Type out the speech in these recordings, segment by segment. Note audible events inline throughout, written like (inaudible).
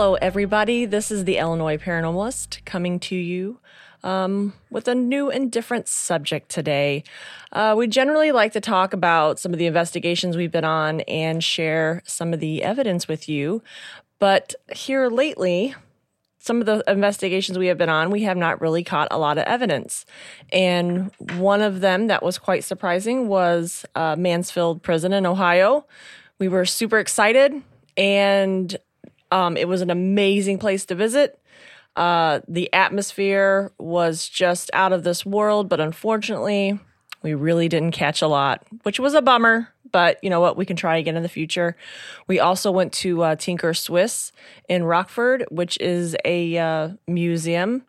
Hello, everybody. This is the Illinois Paranormalist coming to you um, with a new and different subject today. Uh, we generally like to talk about some of the investigations we've been on and share some of the evidence with you. But here lately, some of the investigations we have been on, we have not really caught a lot of evidence. And one of them that was quite surprising was uh, Mansfield Prison in Ohio. We were super excited, and um, it was an amazing place to visit. Uh, the atmosphere was just out of this world, but unfortunately, we really didn't catch a lot, which was a bummer. But you know what? We can try again in the future. We also went to uh, Tinker Swiss in Rockford, which is a uh, museum.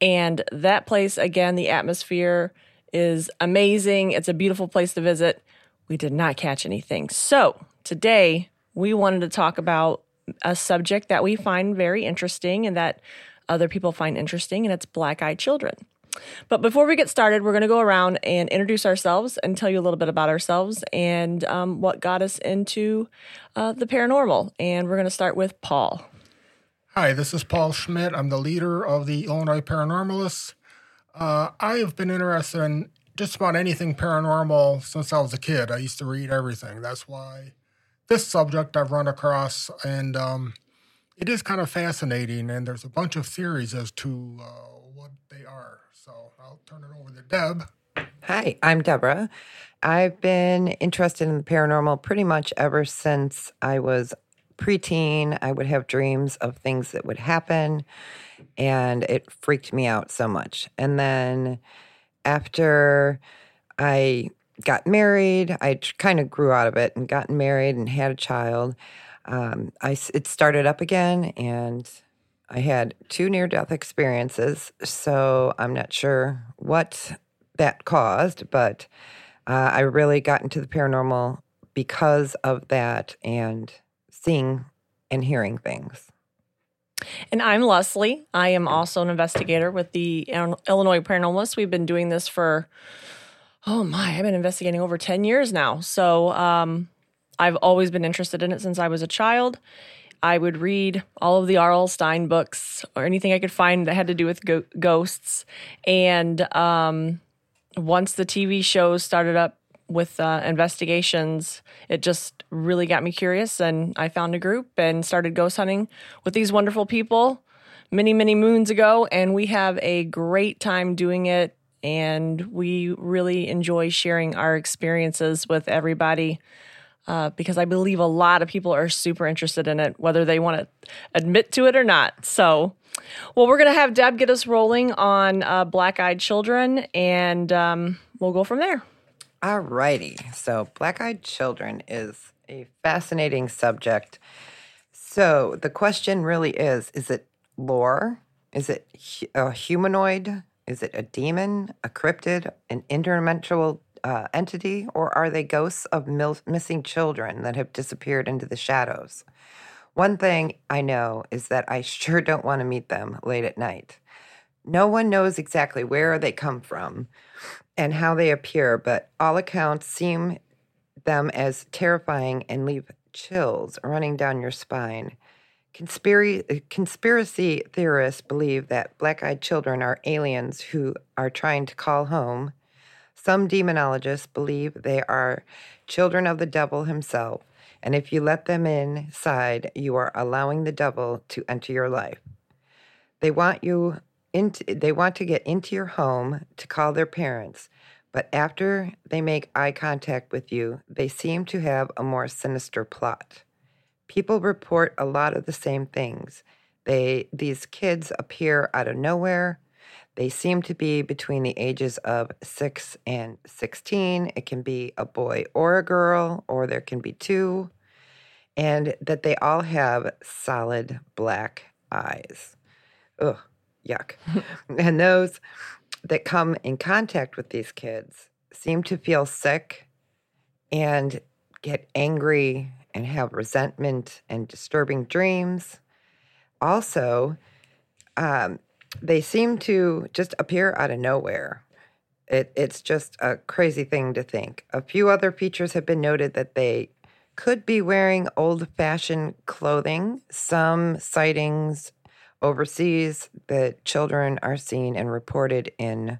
And that place, again, the atmosphere is amazing. It's a beautiful place to visit. We did not catch anything. So today, we wanted to talk about a subject that we find very interesting and that other people find interesting, and it's black eyed children. But before we get started, we're going to go around and introduce ourselves and tell you a little bit about ourselves and um, what got us into uh, the paranormal. And we're going to start with Paul. Hi, this is Paul Schmidt. I'm the leader of the Illinois Paranormalists. Uh, I have been interested in just about anything paranormal since I was a kid. I used to read everything. That's why this subject I've run across, and um, it is kind of fascinating. And there's a bunch of theories as to uh, what they are. So I'll turn it over to Deb. Hi, I'm Deborah. I've been interested in the paranormal pretty much ever since I was preteen. I would have dreams of things that would happen, and it freaked me out so much. And then after I got married. I kind of grew out of it and gotten married and had a child. Um, I it started up again, and I had two near death experiences. So I'm not sure what that caused, but uh, I really got into the paranormal because of that and seeing and hearing things. And I'm Leslie. I am also an investigator with the Illinois Paranormalists. We've been doing this for oh my, I've been investigating over 10 years now. So um, I've always been interested in it since I was a child. I would read all of the R.L. Stine books or anything I could find that had to do with go- ghosts. And um, once the TV shows started up with uh, investigations, it just really got me curious. And I found a group and started ghost hunting with these wonderful people many, many moons ago. And we have a great time doing it and we really enjoy sharing our experiences with everybody uh, because I believe a lot of people are super interested in it, whether they want to admit to it or not. So, well, we're going to have Deb get us rolling on uh, Black Eyed Children, and um, we'll go from there. All righty. So, Black Eyed Children is a fascinating subject. So, the question really is is it lore? Is it a humanoid is it a demon, a cryptid, an interdimensional uh, entity, or are they ghosts of mil- missing children that have disappeared into the shadows? One thing I know is that I (laughs) sure don't want to meet them late at night. No one knows exactly where they come from and how they appear, but all accounts seem them as terrifying and leave chills running down your spine. Conspiracy, uh, conspiracy theorists believe that black eyed children are aliens who are trying to call home. Some demonologists believe they are children of the devil himself, and if you let them inside, you are allowing the devil to enter your life. They want you into, they want to get into your home to call their parents, but after they make eye contact with you, they seem to have a more sinister plot people report a lot of the same things. They these kids appear out of nowhere. They seem to be between the ages of 6 and 16. It can be a boy or a girl or there can be two and that they all have solid black eyes. Ugh, yuck. (laughs) and those that come in contact with these kids seem to feel sick and get angry and have resentment and disturbing dreams. Also, um, they seem to just appear out of nowhere. It, it's just a crazy thing to think. A few other features have been noted that they could be wearing old fashioned clothing. Some sightings overseas, that children are seen and reported in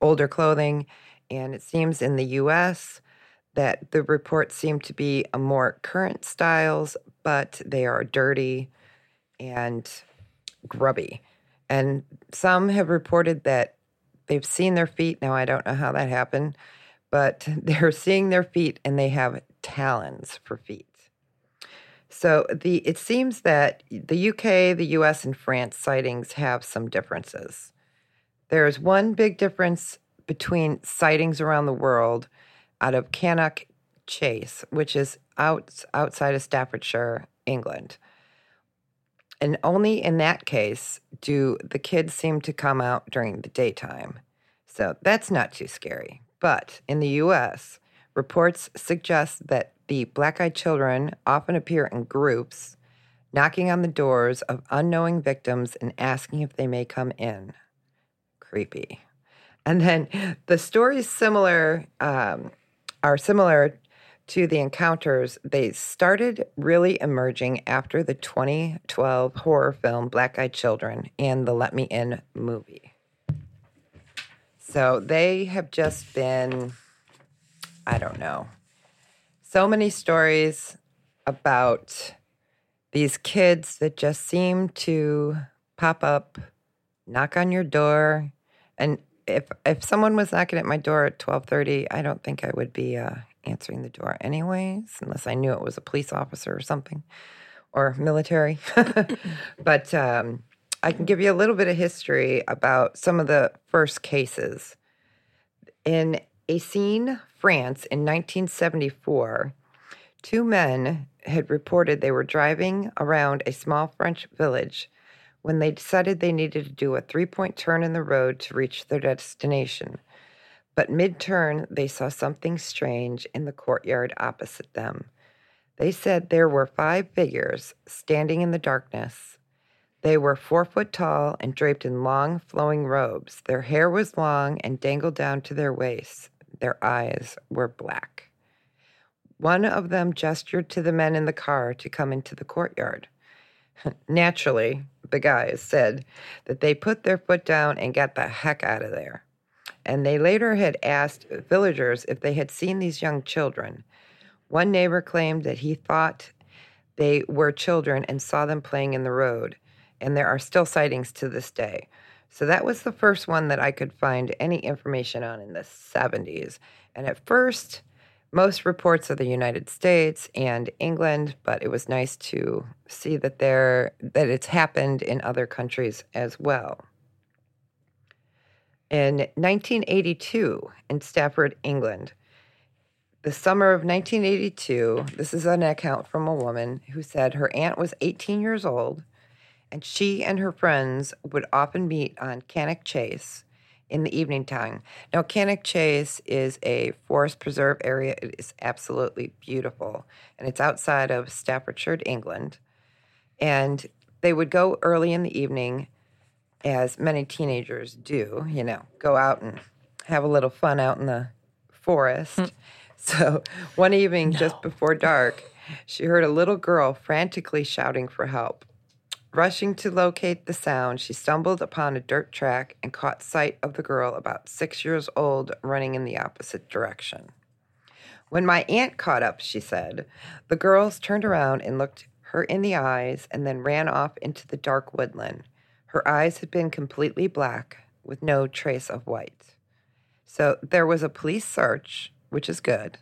older clothing. And it seems in the US that the reports seem to be a more current styles, but they are dirty and grubby. And some have reported that they've seen their feet. Now, I don't know how that happened, but (laughs) they're seeing their feet and they have talons for feet. So the it seems that the UK, the US, and France sightings have some differences. There's one big difference between sightings around the world out of Cannock Chase, which is out outside of Staffordshire, England. And only in that case do the kids seem to come out during the daytime. So that's not too scary. But in the US, reports suggest that the black eyed children often appear in groups, knocking on the doors of unknowing victims and asking if they may come in. Creepy. And then the stories similar um, are similar to the encounters. They started really emerging after the 2012 horror film Black Eyed Children and the Let Me In movie. So they have just been, I don't know, so many stories about these kids that just seem to pop up, knock on your door, and if if someone was knocking at my door at twelve thirty, I don't think I would be uh, answering the door anyways, unless I knew it was a police officer or something, or military. (laughs) but um, I can give you a little bit of history about some of the first cases. In Eysines, France, in 1974, two men had reported they were driving around a small French village when they decided they needed to do a three point turn in the road to reach their destination. But mid turn, they saw something strange in the courtyard opposite them. They said there were five figures standing in the darkness. They were four foot tall and draped in long, flowing robes. Their hair was long and dangled down to their waists. Their eyes were black. One of them gestured to the men in the car to come into the courtyard. (laughs) Naturally, the guys said that they put their foot down and got the heck out of there. And they later had asked villagers if they had seen these young children. One neighbor claimed that he thought they were children and saw them playing in the road, and there are still sightings to this day. So that was the first one that I could find any information on in the 70s. And at first, most reports of the United States and England, but it was nice to see that there that it's happened in other countries as well. In 1982, in Stafford, England, the summer of 1982, this is an account from a woman who said her aunt was 18 years old and she and her friends would often meet on Cannock Chase in the evening time. Now, Cannock Chase is a forest preserve area. It is absolutely beautiful, and it's outside of Staffordshire, England. And they would go early in the evening, as many teenagers do, you know, go out and have a little fun out in the forest. Mm. (laughs) So, one evening, no. just before dark, she heard a little girl frantically shouting for help. Rushing to locate the sound, she stumbled upon a dirt track and caught sight of the girl about six years old running in the opposite direction. When my aunt caught up, she said, the girls turned around and looked her in the eyes and then ran off into the dark woodland. Her eyes had been completely black with no trace of white. So there was a police search, which is good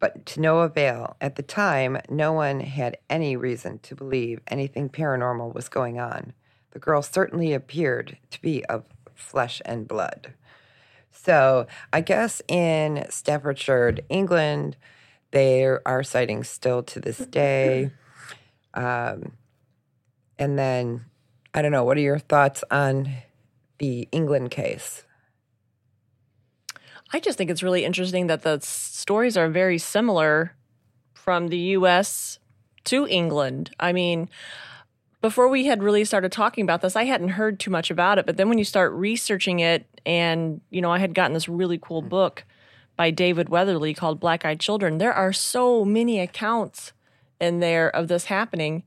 but to no avail. At the time, no one had any reason to believe anything paranormal was going on. The girl certainly appeared to be of flesh and blood. So I guess in Staffordshire, England, there are sightings still to this day. Um, and then, I don't know, what are your thoughts on the England case? I just think it's really interesting that the stories are very similar from the US to England. I mean, before we had really started talking about this, I hadn't heard too much about it. But then when you start researching it, and, you know, I had gotten this really cool book by David Weatherly called Black Eyed Children. There are so many accounts in there of this happening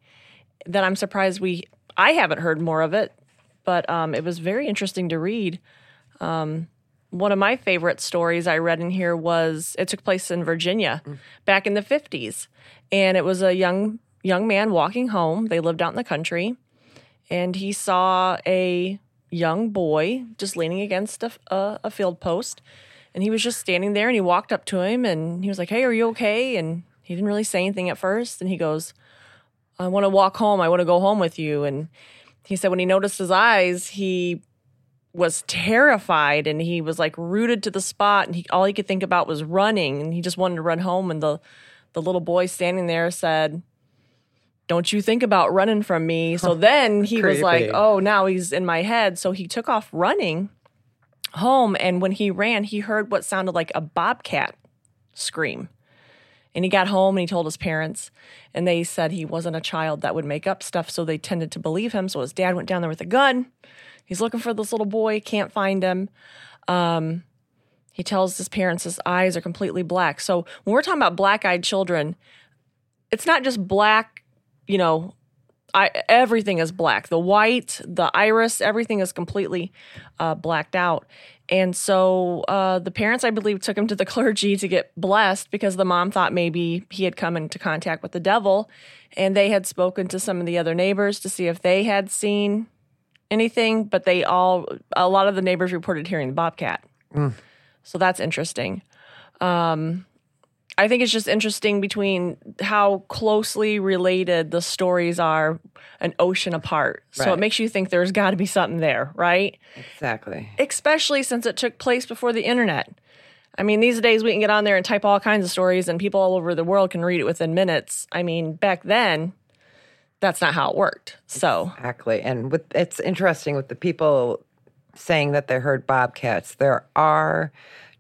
that I'm surprised we I haven't heard more of it, but um, it was very interesting to read. Um, one of my favorite stories I read in here was it took place in Virginia back in the 50s, and it was a young young man walking home. They lived out in the country, and he saw a young boy just leaning against a, a, a field post, and he was just standing there. And he walked up to him, and he was like, "Hey, are you okay?" And he didn't really say anything at first, and he goes, "I want to walk home. I want to go home with you." And he said when he noticed his eyes, he was terrified and he was like rooted to the spot and he all he could think about was running and he just wanted to run home. And the the little boy standing there said don't you think about running from me. (laughs) So then he was like oh now he's in my head. So he took off running home and when he ran he heard what sounded like a bobcat scream. And he got home and he told his parents and they said he wasn't a child that would make up stuff. So they tended to believe him. So his dad went down there with a gun He's looking for this little boy, can't find him. Um, he tells his parents his eyes are completely black. So when we're talking about black eyed children, it's not just black, you know, I, everything is black. The white, the iris, everything is completely uh, blacked out. And so uh, the parents, I believe, took him to the (laughs) clergy to get blessed because the mom thought maybe he had come into contact with the devil. And they had spoken to some of the other neighbors to see if they had seen anything, but they all, a lot of the neighbors reported hearing the bobcat. So that's interesting. Um, I think it's just interesting between how closely related the stories are an ocean apart. So it makes you think there's got to be something there, right? Exactly. Especially since it took place before the internet. I mean, these days we can get on there and type all kinds of stories and people all over the world can read it within minutes. I mean, back then, that's not how it worked. So, Exactly. And with it's interesting with the people saying that they heard bobcats. There are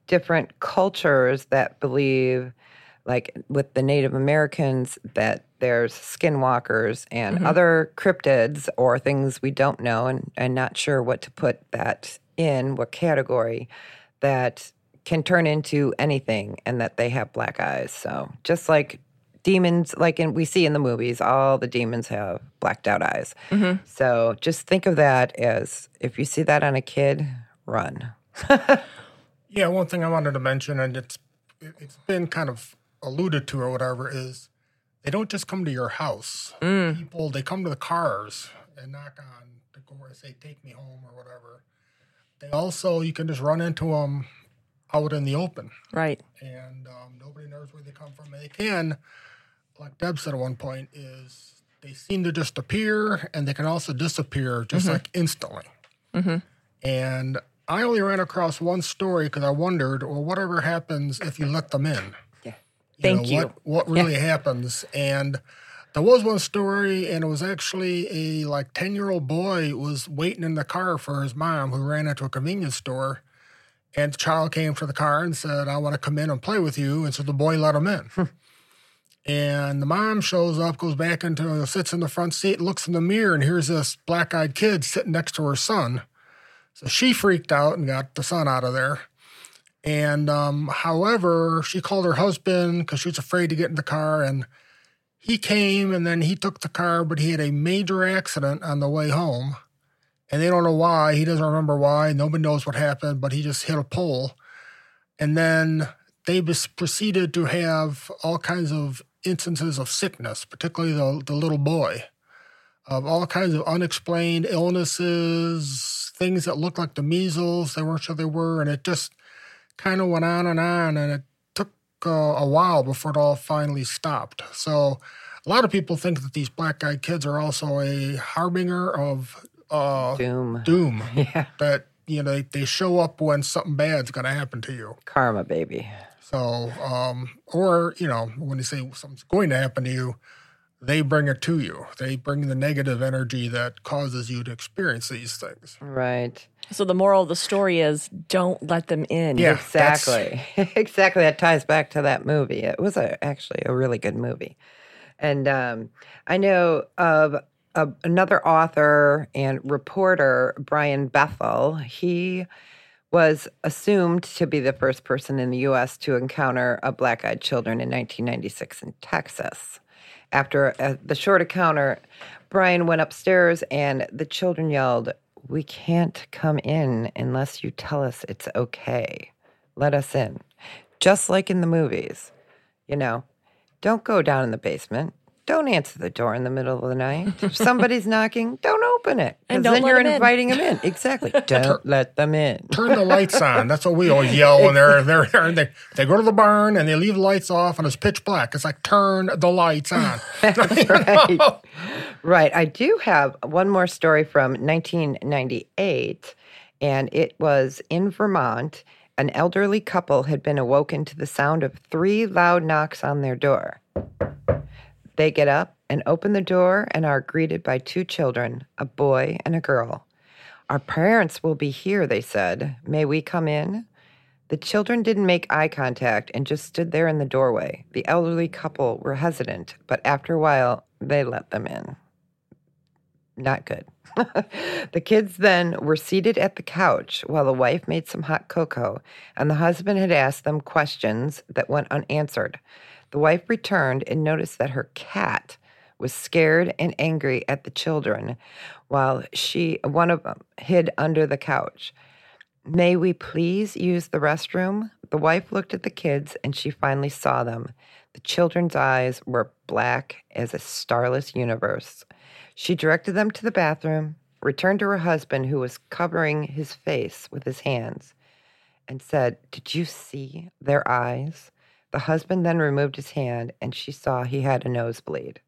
different cultures that believe like with the Native Americans that there's skinwalkers and mm-hmm. other cryptids or things we don't know and, and not sure what to put that in, what category that can turn into anything and that they have black eyes. So just like demons, like in, we see in the movies, all the demons have blacked out eyes. So just think of that as if you see that on a kid, run. (laughs) Yeah, one thing I wanted to mention, and it's it- it's been kind of alluded to or whatever, is they don't just come to your house. People they come to the cars and knock on the door and say, "Take me home" or whatever. They also you can just run into them out in the open, right. and um, nobody knows where they come from. And they can, like Deb said at one point, is they seem to just appear and they can also disappear just mm-hmm. like instantly. Mm-hmm. And I only ran across one story because I wondered, well, whatever happens if you let them in? Yeah. Thank you. What, what really happens? And there was one story, and it was actually a like ten year old boy was waiting in the car for his mom, who ran into a convenience store. And the child came to the car and said, "I want to come in and play with you." And so the boy let him in. Hmm. And the mom shows up, goes back into, sits in the front seat, looks in the mirror, and here's this black eyed kid sitting next to her son. So she freaked out and got the son out of there. And um, however, she called her husband because she was afraid to get in the car. And he came and then he took the car, but he had a major accident on the way home. And they don't know why. He doesn't remember why. Nobody knows what happened, but he just hit a pole. And then they proceeded to have all kinds of instances of sickness, particularly the, the little boy, of all kinds of unexplained illnesses, things that looked like the measles. They weren't sure they were. And it just kind of went on and on. And it took uh, a while before it all finally stopped. So a lot of people think that these black eyed kids are also a harbinger of uh, Doom. doom. (laughs) Yeah. That, you know, they, they show up when something bad's going to happen to you. Karma, baby. So, um, or, you know, when they say something's going to happen to you, they bring it to you. They bring the negative energy that causes you to experience these things. Right. So the moral of the story is don't let them in. Yeah. Exactly. (laughs) exactly. That ties back to that movie. It was a, actually a really good movie. And um, I know of a, another author and reporter, Brian Bethel. He was assumed to be the first person in the U.S. to encounter a black eyed children in 1996 in Texas. After uh, the short encounter, Brian went upstairs and the children yelled, We can't come in unless you tell us it's okay. Let us in. Just like in the movies. You know, don't go down in the basement. Don't answer the door in the middle of the night. If somebody's (laughs) knocking, don't open it. And then you're them in. inviting them in. Exactly. (laughs) Don't let them in. Turn the lights on. That's what we always (laughs) yell when they're they're there. And they, they go to the barn and they leave the lights off and it's pitch black. It's like turn the lights on. (laughs) right. right. I do have one more story from 1998, and it was in Vermont. An elderly couple had been awoken to the sound of three loud knocks on their door. They get up and open the door and are greeted by two children, a boy and a girl. Our parents will be here, they said. May we come in? The children didn't make eye contact and just stood there in the doorway. The elderly couple were hesitant, but after a while, they let them in. Not good. (laughs) the kids then were seated at the couch while the wife made some hot cocoa, and the husband had asked them questions that went unanswered. The wife returned and noticed that her cat was scared and angry at the children, while she, one of them, hid under the couch. May we please use the restroom? The wife looked at the kids and she finally saw them. The children's eyes were black as a starless universe. She directed them to the bathroom, returned to her husband, who was covering his face with his hands, and said, Did you see their eyes? The husband then removed his hand and she saw he had a nosebleed.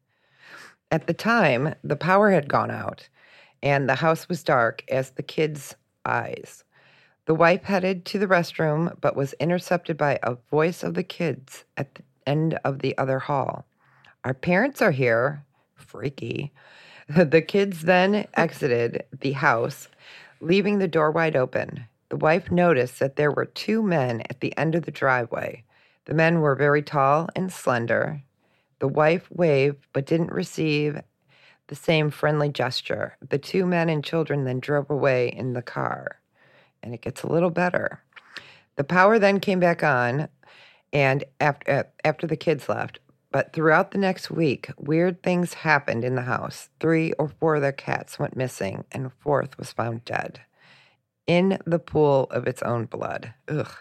At the time, the power had gone out and the house was dark as the kids' eyes. The wife headed to the restroom, but was intercepted by a voice of the kids at the end of the other hall. Our parents are here. Freaky. (laughs) The kids then exited the house, leaving the door wide open. The wife noticed that there were two men at the end of the driveway. The men were very tall and slender. The wife waved but didn't receive the same friendly gesture. The two men and children then drove away in the car. And it gets a little better. The power then came back on and after uh, after the kids left. But throughout the next week, weird things happened in the house. Three or four of their cats went missing, and a fourth was found dead in the pool of its own blood. Ugh.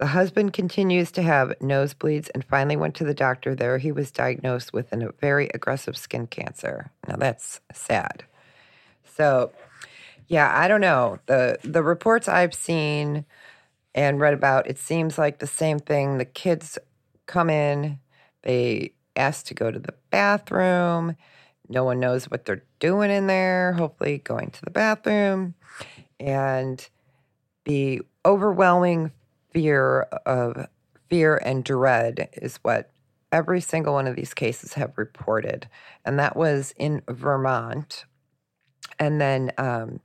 The husband continues to have nosebleeds and finally went to the doctor. There, he was diagnosed with a very aggressive skin cancer. Now, that's sad. So, yeah, I don't know. The the reports I've seen and read about, it seems like the same thing. The kids come in, they ask to go to the bathroom. No one knows what they're doing in there, hopefully going to the bathroom. And the overwhelming fear of fear and dread is what every single one of these cases have reported. And that was in Vermont. And then um,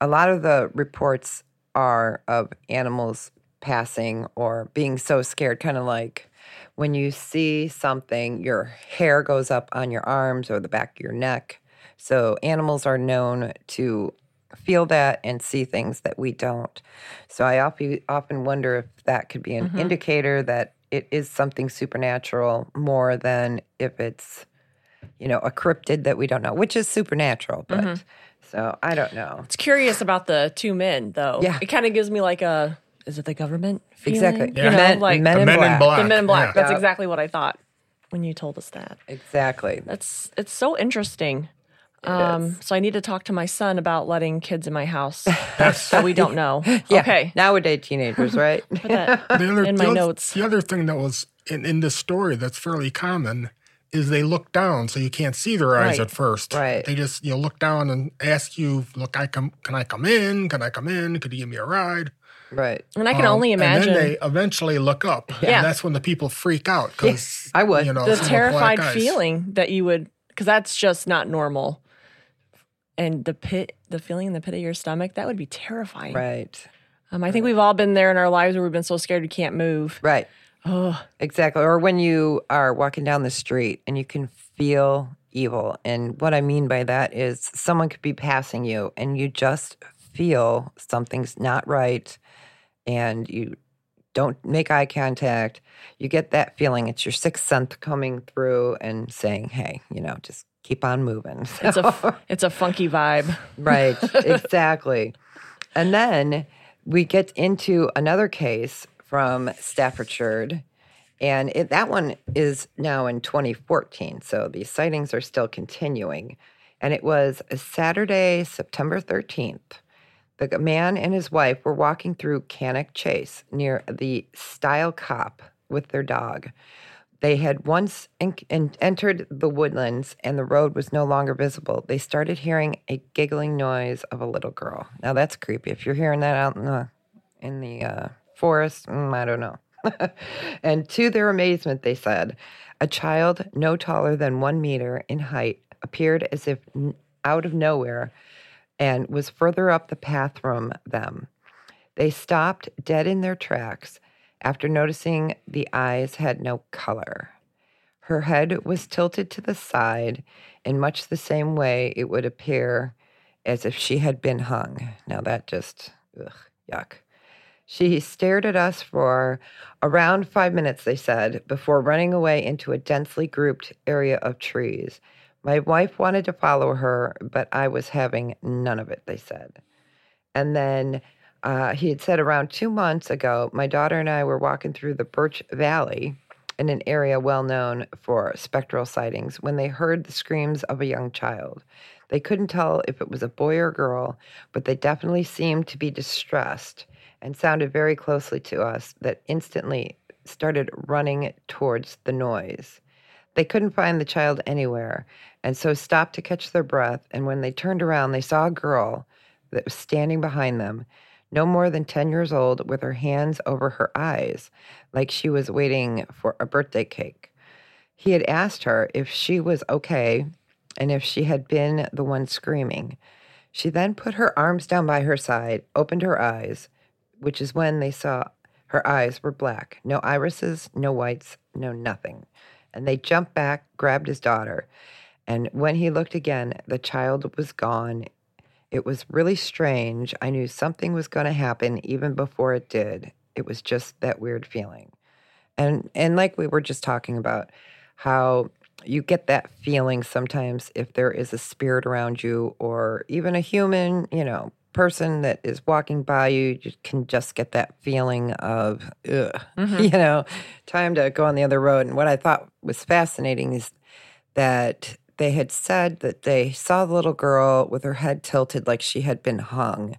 a lot of the reports are of animals passing or being so scared, kind of like when you see something, your hair goes up on your arms or the back of your neck. So animals are known to feel that and see things that we don't. So I often often wonder if that could be an mm-hmm. indicator that it is something supernatural more than if it's you know a cryptid that we don't know, which is supernatural, but mm-hmm. so I don't know. It's curious about the two men, though. Yeah. It kind of gives me like a, is it the government? Feeling? Exactly. You know, Men, like men, The in, Men in black. Black. the men in black. Yeah. That's Yeah. exactly what I thought when you told us that. Exactly. That's it's so interesting. Um, so I need to talk to my son about letting kids in my house (laughs) that we don't know. (laughs) Yeah. Okay. Nowadays teenagers, right? (laughs) The other, in my oth- notes. The other thing that was in, in this story that's fairly common is they look down, so you can't see their eyes Right. at first. Right. They just you know look down and ask you, "Look, I come. Can I come in? Can I come in? Could you give me a ride?" right. And I can Um, only imagine And then they eventually look up. Yeah. And that's when the people freak out because I would. You know, the terrified feeling that you would, because that's just not normal. And the pit, the feeling in the pit of your stomach, that would be terrifying. Right. Um, I think we've all been there in our lives where we've been so scared we can't move. Right. Oh, Exactly. Or when you are walking down the street and you can feel evil. And what I mean by that is someone could be passing you and you just feel something's not right and you don't make eye contact, you get that feeling. It's your sixth sense coming through and saying, hey, you know, just keep on moving. (laughs) It's a it's a funky vibe. (laughs) right, exactly. And then we get into another case from Staffordshire. And it, that one is now in 2014. So the sightings are still continuing. And it was a Saturday, September 13th. The man and his wife were walking through Cannock Chase near the Stile Cop with their dog. They had once en- en- entered the woodlands and the road was no longer visible. They started hearing a giggling noise of a little girl. Now that's creepy. If you're hearing that out in the in the uh, forest, mm, I don't know. (laughs) and to their amazement, they said, a child no taller than one meter in height appeared as if n- out of nowhere and was further up the path from them. They stopped dead in their tracks after noticing the eyes had no color. Her head was tilted to the side in much the same way it would appear as if she had been hung. Now that just, ugh, yuck. She stared at us for around five minutes, they said, before running away into a densely grouped area of trees. My wife wanted to follow her, but I was having none of it, they said. And then uh, he had said around two months ago, my daughter and I were walking through the Birch Valley in an area well known for spectral sightings when they heard the screams of a young child. They couldn't tell if it was a boy or girl, but they definitely seemed to be distressed and sounded very closely to us that instantly started running towards the noise. They couldn't find the child anywhere, and so stopped to catch their breath. And when they turned around, they saw a girl that was standing behind them, no more than 10 years old, with her hands over her eyes, like she was waiting for a birthday cake. He had asked her if she was okay and if she had been the one screaming. She then put her arms down by her side, opened her eyes, which is when they saw her eyes were black no irises, no whites, no nothing. And they jumped back, grabbed his daughter. And when he looked again, the child was gone. It was really strange. I knew something was going to happen even before it did. It was just that weird feeling. And and like we were just talking about how you get that feeling sometimes if there is a spirit around you or even a human, you know, person that is walking by you, you can just get that feeling of, ugh, (laughs) mm-hmm. you know, time to go on the other road. And what I thought was fascinating is that they had said that they saw the little girl with her head tilted like she had been hung.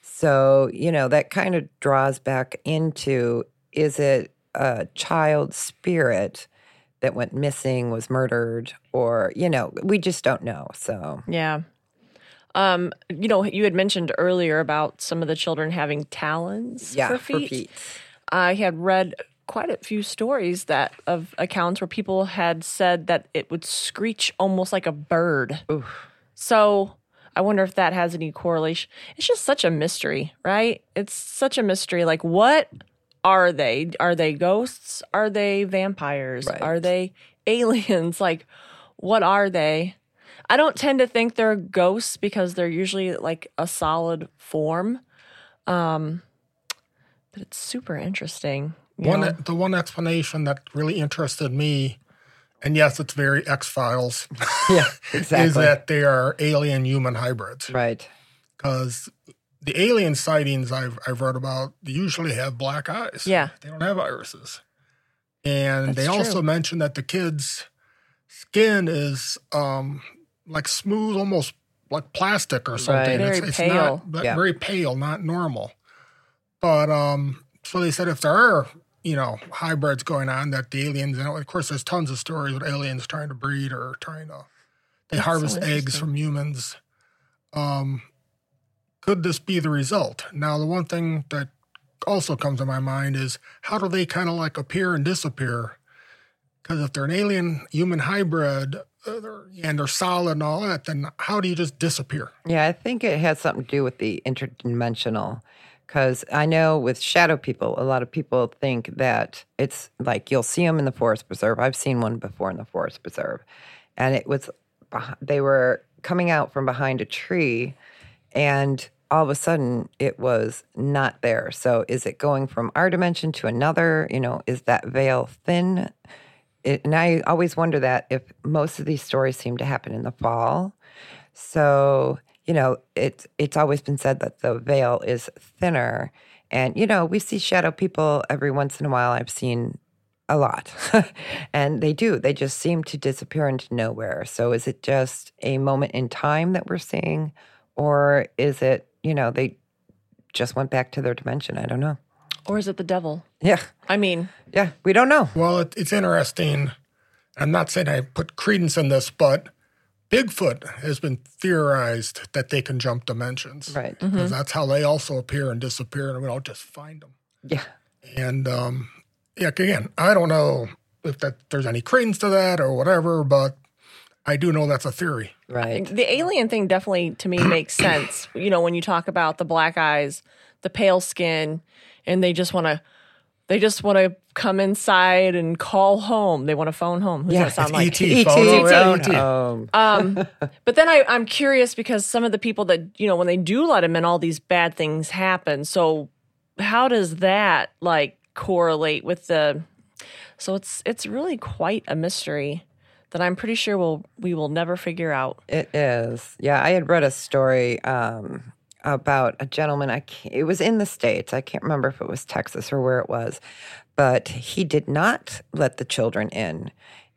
So, you know, that kind of draws back into is it a child spirit that went missing, was murdered, or, you know, we just don't know. So, Yeah. Um, you know, you had mentioned earlier about some of the children having talons yeah, for feet. I had read quite a few stories that of accounts where people had said that it would screech almost like a bird. So I wonder if that has any correlation. It's just such a mystery, right? It's such a mystery. Like, what are they? Are they ghosts? Are they vampires? Right. Are they aliens? (laughs) Like, what are they? I don't tend to think they're ghosts because they're usually like a solid form. Um, but it's super interesting. One, know? the one explanation that really interested me, and yes, it's very X Files, (laughs) Yeah, (laughs) exactly. is that they are alien human hybrids. right. Because the alien sightings I've, I've read about usually have black eyes. Yeah. They don't have irises. And That's they true. also mentioned that the kids' skin is um, like smooth, almost like plastic or something. Right. Very pale. Not, but Yeah. Very pale, not normal. But um, so they said if there are, you know, hybrids going on, that the aliens, and of course, there's tons of stories with aliens trying to breed or trying to, they That's so harvest eggs from humans. Um, could this be the result? Now, the one thing that also comes to my mind is how do they kind of like appear and disappear? Because if they're an alien human hybrid uh, they're, and they're solid and all that, then how do you just disappear? Yeah, I think it has something to do with the interdimensional. Because I know with shadow people, a lot of people think that it's like you'll see them in the forest preserve. I've seen one before in the forest preserve, and it was they were coming out from behind a tree, and all of a sudden it was not there. So is it going from our dimension to another? You know, is that veil thin? It, and I always wonder that if most of these stories seem to happen in the fall. So, you know, it's it's always been said that the veil is thinner. And, you know, we see shadow people every once in a while. I've seen a lot. (laughs) and they do. They just seem to disappear into nowhere. So is it just a moment in time that we're seeing? Or is it, you know, they just went back to their dimension? I don't know. Or is it the devil? Yeah. I mean, Yeah. We don't know. Well, it, it's interesting. I'm not saying I put credence in this, but Bigfoot has been theorized that they can jump dimensions. Right. Because that's how they also appear and disappear, and we don't just find them. Yeah. And um, yeah, again, I don't know if that there's any credence to that or whatever, but I do know that's a theory. Right. the alien thing definitely to me makes sense. You know, when you talk about the black eyes, the pale skin, and they just want to, they just want to come inside and call home. They want to phone home. Who does Yeah, that sound it's like? E.T. E.T. phone, phone E.T. home. Um, (laughs) but then I, I'm curious because some of the people that you know when they do let him in, all these bad things happen. So how does that like correlate with the? So it's it's really quite a mystery that I'm pretty sure we'll we will never figure out. It is. Yeah, I had read a story um, about a gentleman. I can't, it was in the states. I can't remember if it was Texas or where it was, but he did not let the children in,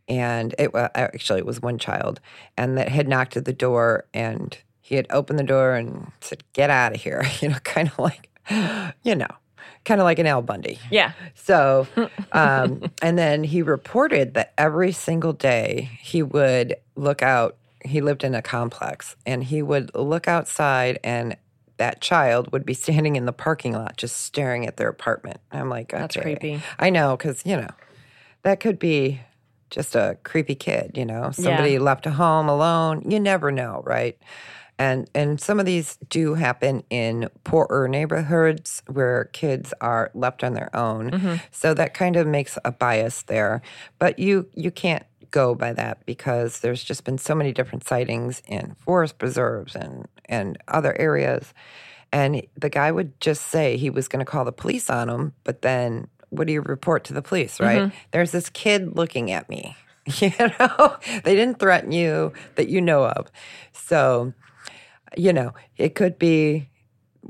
and it wa actually it was one child, and that had knocked at the door, and he had opened the door and said, "Get out of here," (laughs) you know, kind of like, you know, kind of like an Al Bundy. Yeah, So, (laughs) um, and then he reported that every single day he would look out. He lived in a complex and he would look outside and that child would be standing in the parking lot just staring at their apartment. I'm like, That's creepy. I know, because, you know, that could be just a creepy kid, you know, somebody left a home alone. You never know, right? And and some of these do happen in poorer neighborhoods where kids are left on their own. Mm-hmm. So that kind of makes a bias there. But you you can't go by that because there's just been so many different sightings in forest preserves and and other areas. And the guy would just say he was going to call the police on him, but then what do you report to the police, right? There's this kid looking at me. (laughs) You know, they didn't threaten you that you know of. So, you know, it could be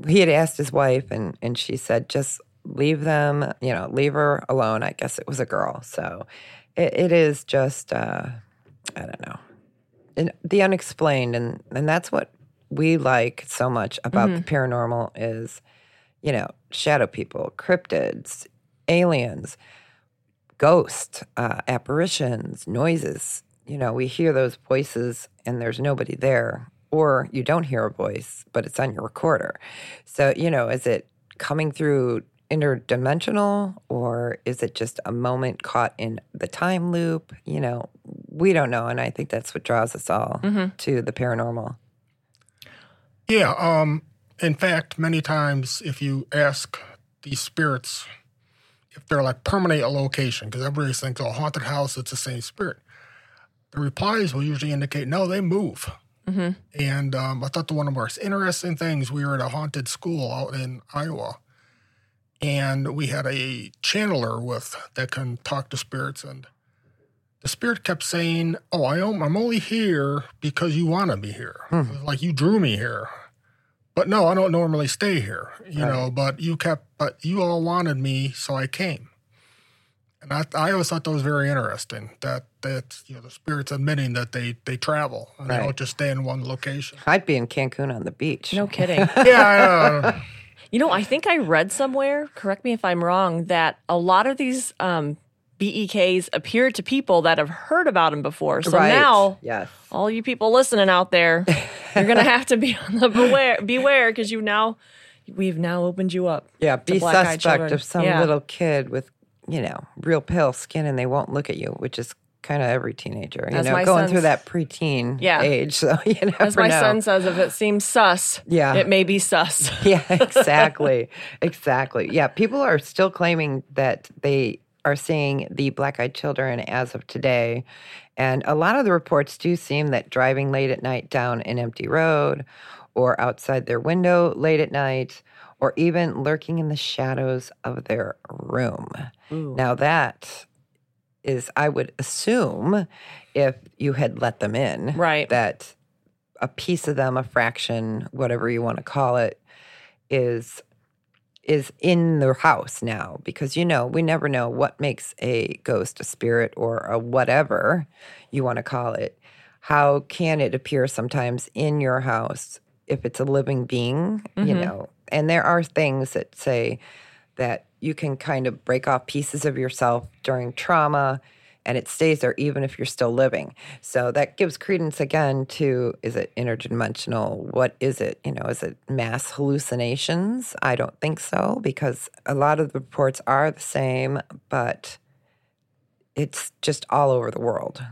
he had asked his wife and and she said just leave them, you know, leave her alone. I guess it was a girl. So it, it is just uh I don't know. And the unexplained and and that's what we like so much about the paranormal is you know, shadow people, cryptids, aliens, ghosts, uh, apparitions, noises. You know, we hear those voices and there's nobody there, or you don't hear a voice, but it's on your recorder. So, you know, is it coming through interdimensional or is it just a moment caught in the time loop? You know, we don't know. And I think that's what draws us all to the paranormal. Yeah. Um. In fact, many times if you ask these spirits if they're like permanent at location, because everybody thinks, oh, haunted house, it's the same spirit. The replies will usually indicate no, they move. And um, I thought the one of the most interesting things we were at a haunted school out in Iowa, and we had a channeler with that can talk to spirits, and the spirit kept saying, "Oh, I am, I'm only here because you want to be here. Like you drew me here." But no, I don't normally stay here, you know. But you kept, but you all wanted me, so I came. And I, I always thought that was very interesting. That that you know the spirits admitting that they they travel and they don't just stay in one location. I'd be in Cancun on the beach. no kidding. (laughs) yeah, I know. You know, I think I read somewhere, correct me if I'm wrong, that a lot of these um, BEKs appear to people that have heard about them before. So Right. now, yes. all you people listening out there, you're going (laughs) to have to be on the beware, beware because you now, we've now opened you up. Yeah, be suspect of some Yeah. little kid with, you know, real pale skin and they won't look at you, which is kind of every teenager, you As know, going through that preteen Yeah. age. So (laughs) you never As my know. son says, if it seems sus, Yeah. it may be sus. (laughs) yeah, exactly. exactly. Yeah, people are still claiming that they are seeing the black eyed children as of today. And a lot of the reports do seem that driving late at night down an empty road or outside their window late at night or even lurking in the shadows of their room. Ooh. Now, that is, I would assume, if you had let them in, Right. that a piece of them, a fraction, whatever you want to call it, is is in their house now because you know we never know what makes a ghost a spirit or a whatever you want to call it. How can it appear sometimes in your house if it's a living being you mm-hmm. know? And there are things that say that you can kind of break off pieces of yourself during trauma and it stays there even if you're still living. So that gives credence again to is it interdimensional? What is it? You know, is it mass hallucinations? I don't think so because a lot of the reports are the same, but it's just all over the world.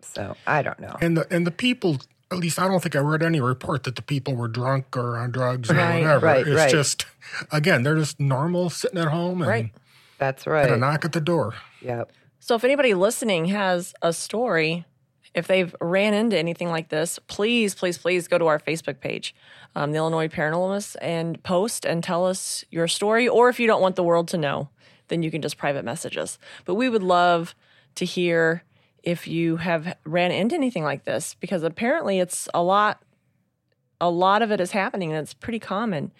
So I don't know. And the and the people, at least I don't think I read any report that the people were drunk or on drugs or Right, whatever. right, it's right. just again, they're just normal sitting at home and Right. That's get a right. knock at the door. Yep. So if anybody listening has a story, if they've ran into anything like this, please, please, please go to our Facebook page, um, the Illinois Paranormalists, and post and tell us your story. Or if you don't want the world to know, then you can just private message us. But we would love to hear if you have ran into anything like this because apparently it's a lot. A lot of it is happening, and it's pretty common.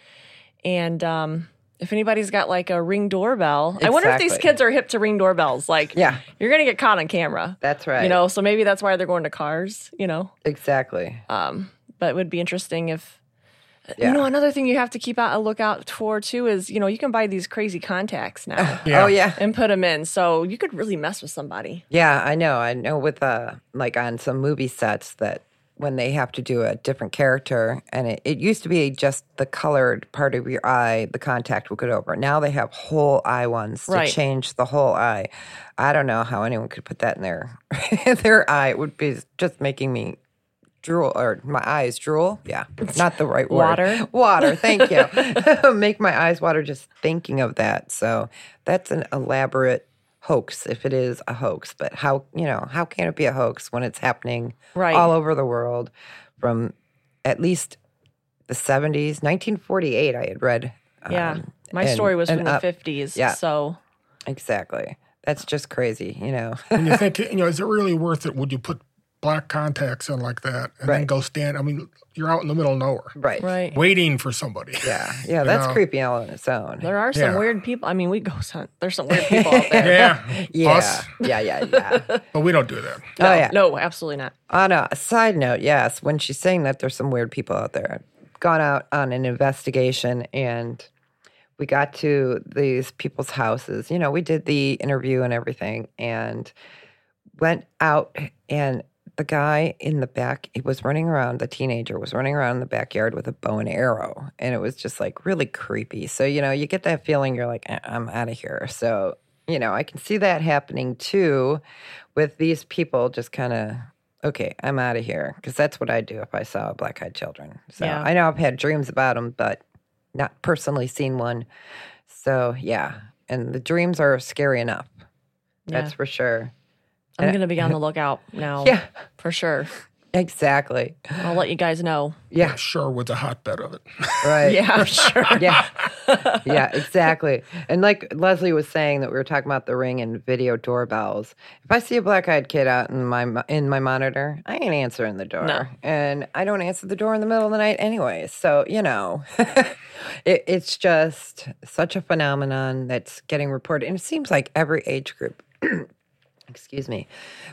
And um, if anybody's got like a ring doorbell, I wonder if these kids are hip to ring doorbells. Like, Yeah. you're gonna get caught on camera. That's right. You know, so maybe that's why they're going to cars. You know, exactly. um, but it would be interesting if. Yeah. You know, another thing you have to keep out a lookout for too is you know you can buy these crazy contacts now Yeah. (laughs) Oh yeah. and put them in, so you could really mess with somebody. Yeah, I know. I know with uh like on some movie sets that when they have to do a different character and it, it used to be just the colored part of your eye, the contact would go over. Now they have whole eye ones to Right. change the whole eye. I don't know how anyone could put that in their (laughs) their eye. It would be just making me drool or my eyes drool. Yeah. Not the right word. Water. (laughs) Water, thank you. (laughs) Make my eyes water just thinking of that. So that's an elaborate hoax if it is a hoax. But how, you know, how can it be a hoax when it's happening Right. all over the world from at least the 70s, 1948 I had read. Yeah, um, my and- story was and from the up. fifties. Yeah. so Exactly. That's just crazy, you know. And you think, (laughs) you know, is it really worth it? Would you put black contacts in like that and then go stand? I mean, you're out in the middle of nowhere right. right. waiting for somebody. Yeah. (laughs) Yeah, that's know? creepy all on its own. There are some Yeah. weird people. I mean, we ghost (laughs) hunt. There's some weird people out there. Yeah. Yeah. (laughs) Us, Yeah, yeah, yeah. but we don't do that. Oh, no, oh yeah. no, absolutely not. On a side note, yes, when she's saying that there's some weird people out there, I've gone out on an investigation and we got to these people's houses. You know, we did the interview and everything and went out and the guy in the back, he was running around, the teenager was running around in the backyard with a bow and arrow. And it was just like really creepy. So, you know, you get that feeling you're like, "Eh, I'm out of here. So, you know, I can see that happening too with these people just kind of okay, I'm out of here because that's what I'd do if I saw black eyed children. So Yeah. I know I've had dreams about them, but not personally seen one. So yeah, and the dreams are scary enough. Yeah. That's for sure. I'm eh. gonna be on the (laughs) lookout now. Yeah, for sure. exactly. I'll let you guys know. Yeah, Sure, with a hotbed of it. right. (laughs) Yeah, (laughs) sure. yeah. yeah, exactly. And like Leslie was saying that we were talking about the ring and video doorbells. If I see a black-eyed kid out in my in my monitor, I ain't answering the door. No. And I don't answer the door in the middle of the night anyway. So, you know, it, it's just such a phenomenon that's getting reported. And it seems like every age group (clears throat) excuse me,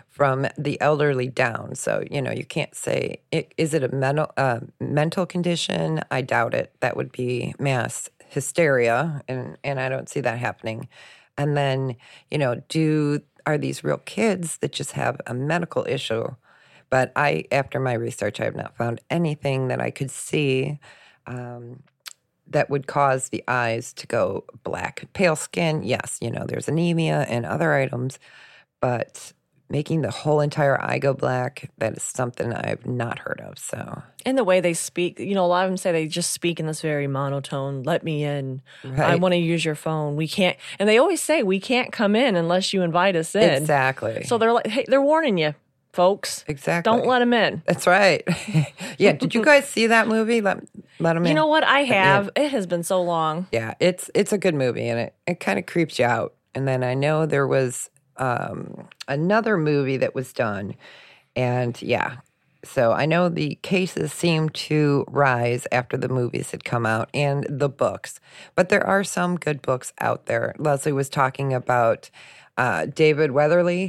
from the elderly down. So you know, you can't say is it a mental uh, mental condition? I doubt it. That would be mass hysteria, and and I don't see that happening. And then you know, do are these real kids that just have a medical issue? But I, after my research, I have not found anything that I could see. Um, that would cause the eyes to go black. Pale skin, yes, you know, there's anemia and other items, but making the whole entire eye go black, that is something I've not heard of. So, And the way they speak, you know, a lot of them say they just speak in this very monotone. Let me in. I want to use your phone. We can't. And they always say we can't come in unless you invite us in. exactly. So they're like, hey, they're warning you. folks. Exactly. Don't let them in. That's right. (laughs) yeah. Did you guys see that movie? Let let him in. You know what? I have. It has been so long. Yeah, it's it's a good movie and it, it kind of creeps you out. And then I know there was um, another movie that was done, and yeah, so I know the cases seem to rise after the movies had come out and the books, but there are some good books out there. Leslie was talking about uh, David Weatherly,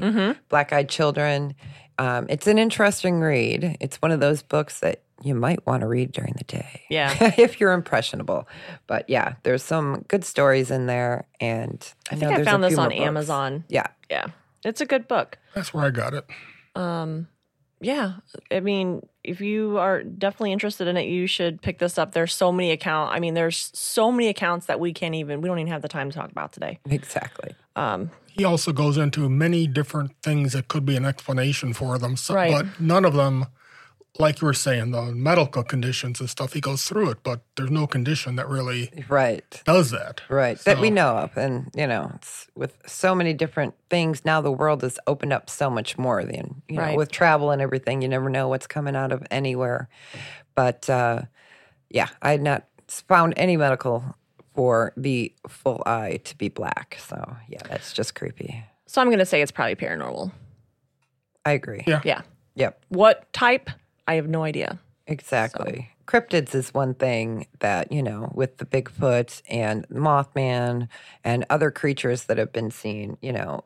Black Eyed Children. Um, it's an interesting read. It's one of those books that you might want to read during the day. (laughs) Yeah. if you're impressionable. But yeah, there's some good stories in there. And I, I know think I found this on. Amazon. Yeah. Yeah. It's a good book. That's where I got it. Um, yeah. I mean, if you are definitely interested in it, you should pick this up. There's so many account. I mean, there's so many accounts that we can't even we don't even have the time to talk about today. Exactly. Um, he also goes into many different things that could be an explanation for them, so, Right. but none of them, like you were saying, the medical conditions and stuff. He goes through it, but there's no condition that really Right. does that. Right. that we know of. And, you know, it's with so many different things, now the world has opened up so much more than, you know, with travel and everything, you never know what's coming out of anywhere. But uh, yeah, I had not found any medical for the full eye to be black. So yeah, that's just creepy. So I'm going to say it's probably paranormal. I agree. Yeah. Yeah. Yep. What type? I have no idea. Exactly. Cryptids is one thing that, you know, with the Bigfoot and Mothman and other creatures that have been seen, you know,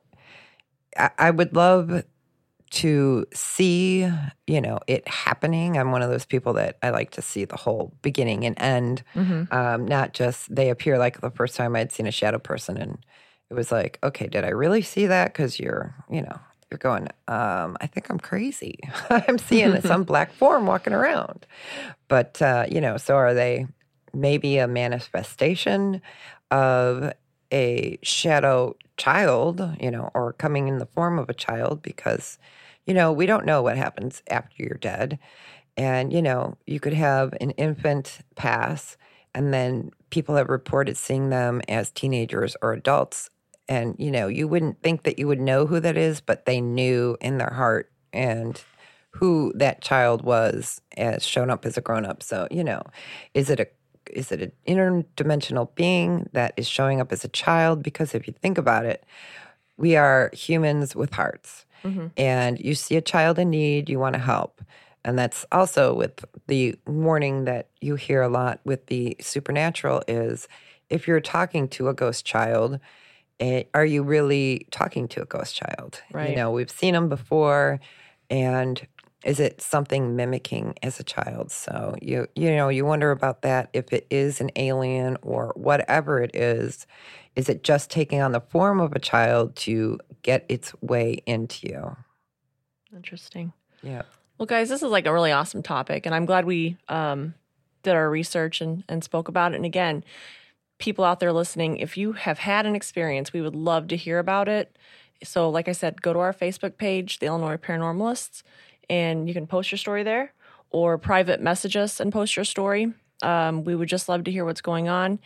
I, I would love to see, you know, it happening. I'm one of those people that I like to see the whole beginning and end, um, not just they appear like the first time I'd seen a shadow person and it was like, okay, did I really see that? Because you're, you know, you're going, um, I think I'm crazy. (laughs) I'm seeing some (laughs) black form walking around. But, uh, you know, so are they maybe a manifestation of a shadow child, you know, or coming in the form of a child? Because, you know, we don't know what happens after you're dead. And, you know, you could have an infant pass, and then people have reported seeing them as teenagers or adults. And, you know, you wouldn't think that you would know who that is, but they knew in their heart and who that child was as shown up as a grown up. So, you know, is it a is it an interdimensional being that is showing up as a child? Because if you think about it, we are humans with hearts. Mm-hmm. And you see a child in need, you want to help. And that's also with the warning that you hear a lot with the supernatural is if you're talking to a ghost child, eh, are you really talking to a ghost child? Right. You know, we've seen them before, and is it something mimicking as a child? So you you know you wonder about that if it is an alien or whatever it is. Is it just taking on the form of a child to get its way into you? Interesting. Yeah. Well, guys, this is like a really awesome topic, and I'm glad we um, did our research and, and spoke about it. And again, people out there listening, if you have had an experience, we would love to hear about it. So, like I said, go to our Facebook page, the Illinois Paranormalists, and you can post your story there or private message us and post your story. Um, we would just love to hear what's going on.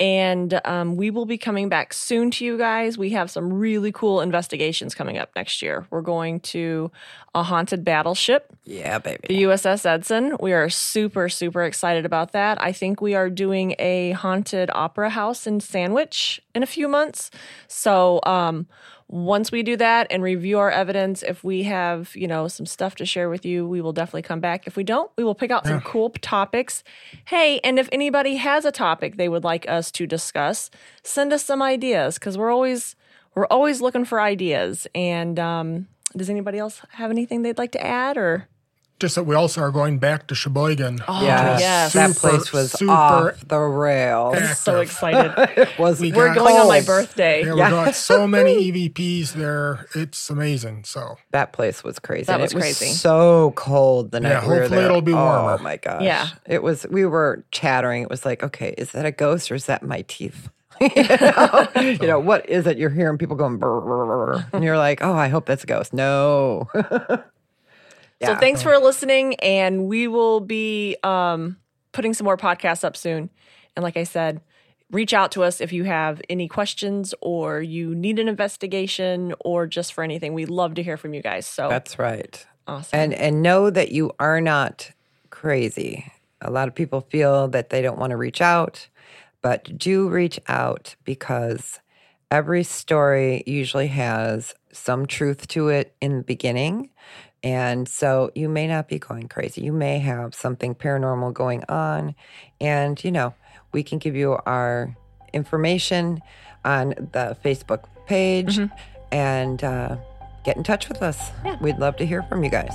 And um, we will be coming back soon to you guys. We have some really cool investigations coming up next year. We're going to a haunted battleship Yeah, baby. the USS Edson. We are super, super excited about that. I think we are doing a haunted opera house in Sandwich in a few months. So, um, once we do that and review our evidence, if we have, you know, some stuff to share with you, we will definitely come back. If we don't, we will pick out some cool topics. Hey, and if anybody has a topic they would like us to discuss, send us some ideas because we're always we're always looking for ideas. And um, does anybody else have anything they'd like to add or? Just that we also are going back to Sheboygan. Oh, Yeah, yes. that place was super off the rails. active. so excited. It was (laughs) We We're got going on my birthday. Yeah, we got so many (laughs) EVPs there. It's amazing. So That place was crazy. That was it was crazy. so cold the night Yeah, we were hopefully there. it'll be oh warmer. Oh my gosh. Yeah. It was we were chattering. It was like, okay, is that a ghost or is that my teeth? (laughs) you, know? You know, what is it? You're hearing people going brr, brr, brr, and you're like, oh, I hope that's a ghost. No. So thanks for listening, and we will be um, putting some more podcasts up soon. And like I said, reach out to us if you have any questions or you need an investigation or just for anything. We'd love to hear from you guys. So That's right. Awesome. And and know that you are not crazy. A lot of people feel that they don't want to reach out, but do reach out because every story usually has some truth to it in the beginning. And so you may not be going crazy. You may have something paranormal going on. And, you know, we can give you our information on the Facebook page and uh, get in touch with us. Yeah. We'd love to hear from you guys.